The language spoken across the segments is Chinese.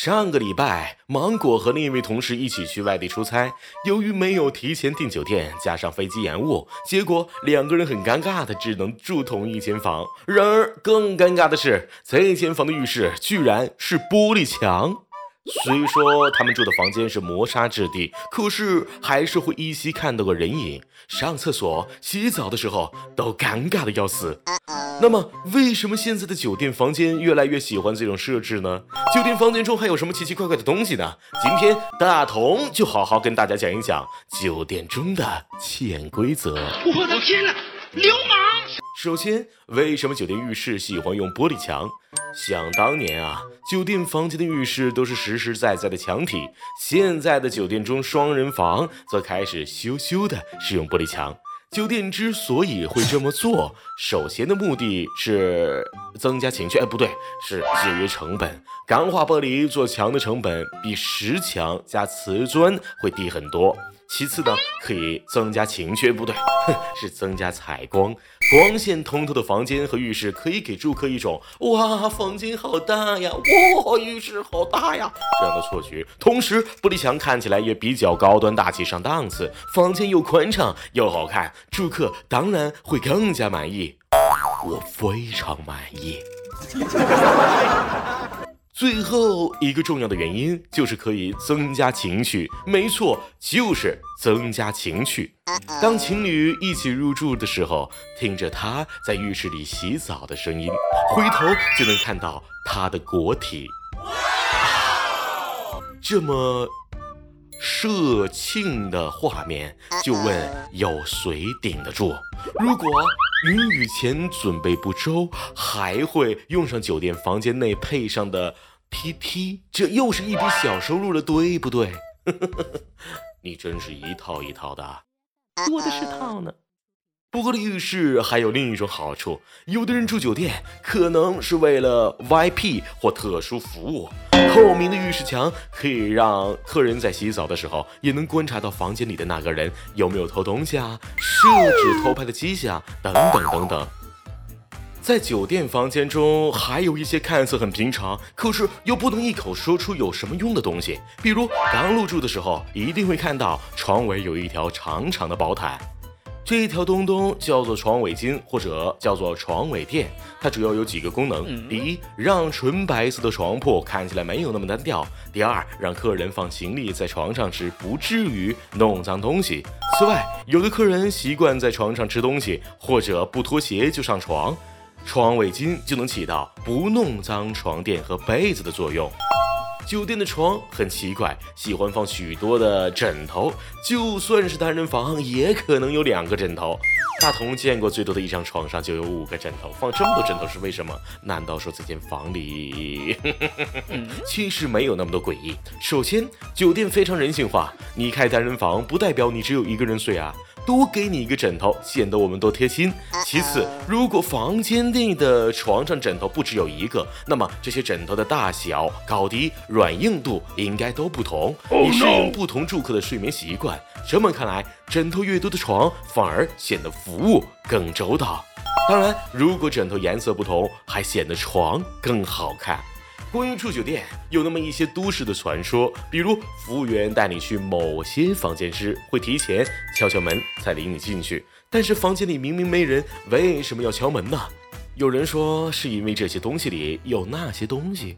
上个礼拜，芒果和另一位同事一起去外地出差，由于没有提前订酒店，加上飞机延误，结果两个人很尴尬的只能住同一间房。然而，更尴尬的是，这间房的浴室居然是玻璃墙。虽说他们住的房间是磨砂质地，可是还是会依稀看到个人影。上厕所、洗澡的时候都尴尬的要死。那么，为什么现在的酒店房间越来越喜欢这种设置呢？酒店房间中还有什么奇奇怪怪的东西呢？今天大同就好好跟大家讲一讲酒店中的潜规则。我的天哪，流氓！首先，为什么酒店浴室喜欢用玻璃墙？想当年啊，酒店房间的浴室都是实实在在的墙体，现在的酒店中双人房则开始羞羞的使用玻璃墙。酒店之所以会这么做，首先的目的是增加情趣，哎，不对，是节约成本。钢化玻璃做墙的成本比石墙加瓷砖会低很多。其次呢，可以增加情趣，不对，是增加采光。光线通透的房间和浴室可以给住客一种“哇，房间好大呀，哇，浴室好大呀”这样的错觉。同时，玻璃墙看起来也比较高端大气上档次，房间又宽敞又好看，住客当然会更加满意。我非常满意。最后一个重要的原因就是可以增加情趣，没错，就是增加情趣。当情侣一起入住的时候，听着他在浴室里洗澡的声音，回头就能看到他的果体，这么社庆的画面，就问有谁顶得住？如果淋雨前准备不周，还会用上酒店房间内配上的。P P，这又是一笔小收入了，对不对？你真是一套一套的，多的是套呢。不过浴室还有另一种好处，有的人住酒店可能是为了 VIP 或特殊服务，透明的浴室墙可以让客人在洗澡的时候也能观察到房间里的那个人有没有偷东西啊，设置偷拍的迹象等等等等。在酒店房间中，还有一些看似很平常，可是又不能一口说出有什么用的东西。比如刚入住的时候，一定会看到床尾有一条长长的薄毯，这一条东东叫做床尾巾，或者叫做床尾垫。它主要有几个功能：第一，让纯白色的床铺看起来没有那么单调；第二，让客人放行李在床上时不至于弄脏东西。此外，有的客人习惯在床上吃东西，或者不脱鞋就上床。床尾巾就能起到不弄脏床垫和被子的作用。酒店的床很奇怪，喜欢放许多的枕头，就算是单人房也可能有两个枕头。大同见过最多的一张床上就有五个枕头，放这么多枕头是为什么？难道说这间房里？其实没有那么多诡异。首先，酒店非常人性化，你开单人房不代表你只有一个人睡啊。多给你一个枕头，显得我们多贴心。其次，如果房间内的床上枕头不只有一个，那么这些枕头的大小、高低、软硬度应该都不同，以适应不同住客的睡眠习惯。这么看来，枕头越多的床反而显得服务更周到。当然，如果枕头颜色不同，还显得床更好看。关于住酒店，有那么一些都市的传说，比如服务员带你去某些房间时，会提前敲敲门才领你进去。但是房间里明明没人，为什么要敲门呢？有人说是因为这些东西里有那些东西，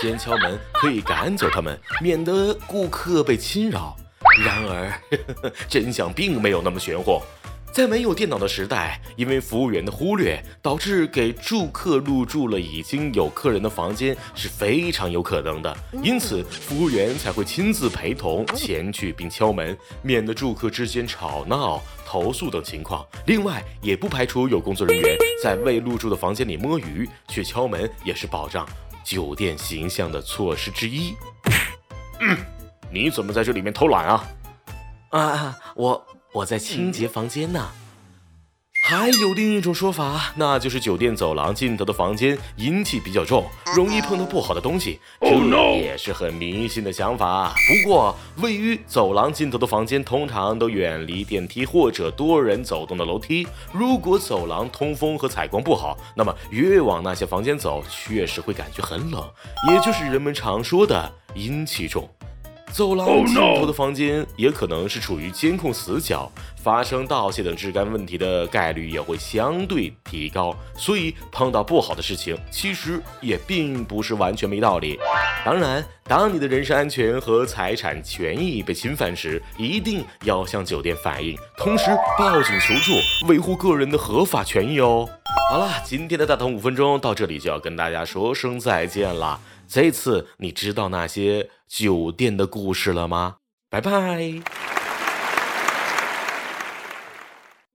先敲门可以赶走他们，免得顾客被侵扰。然而，真相并没有那么玄乎。在没有电脑的时代，因为服务员的忽略，导致给住客入住了已经有客人的房间是非常有可能的。因此，服务员才会亲自陪同前去并敲门，免得住客之间吵闹、投诉等情况。另外，也不排除有工作人员在未入住的房间里摸鱼，去敲门也是保障酒店形象的措施之一。你怎么在这里面偷懒啊？啊，我。我在清洁房间呢。还有另一种说法，那就是酒店走廊尽头的房间阴气比较重，容易碰到不好的东西，这也是很迷信的想法。不过，位于走廊尽头的房间通常都远离电梯或者多人走动的楼梯。如果走廊通风和采光不好，那么越往那些房间走，确实会感觉很冷，也就是人们常说的阴气重。走廊尽头的房间也可能是处于监控死角，发生盗窃等治安问题的概率也会相对提高。所以碰到不好的事情，其实也并不是完全没道理。当然，当你的人身安全和财产权益被侵犯时，一定要向酒店反映，同时报警求助，维护个人的合法权益哦。好了，今天的大同五分钟到这里就要跟大家说声再见了。这次你知道那些酒店的故事了吗？拜拜。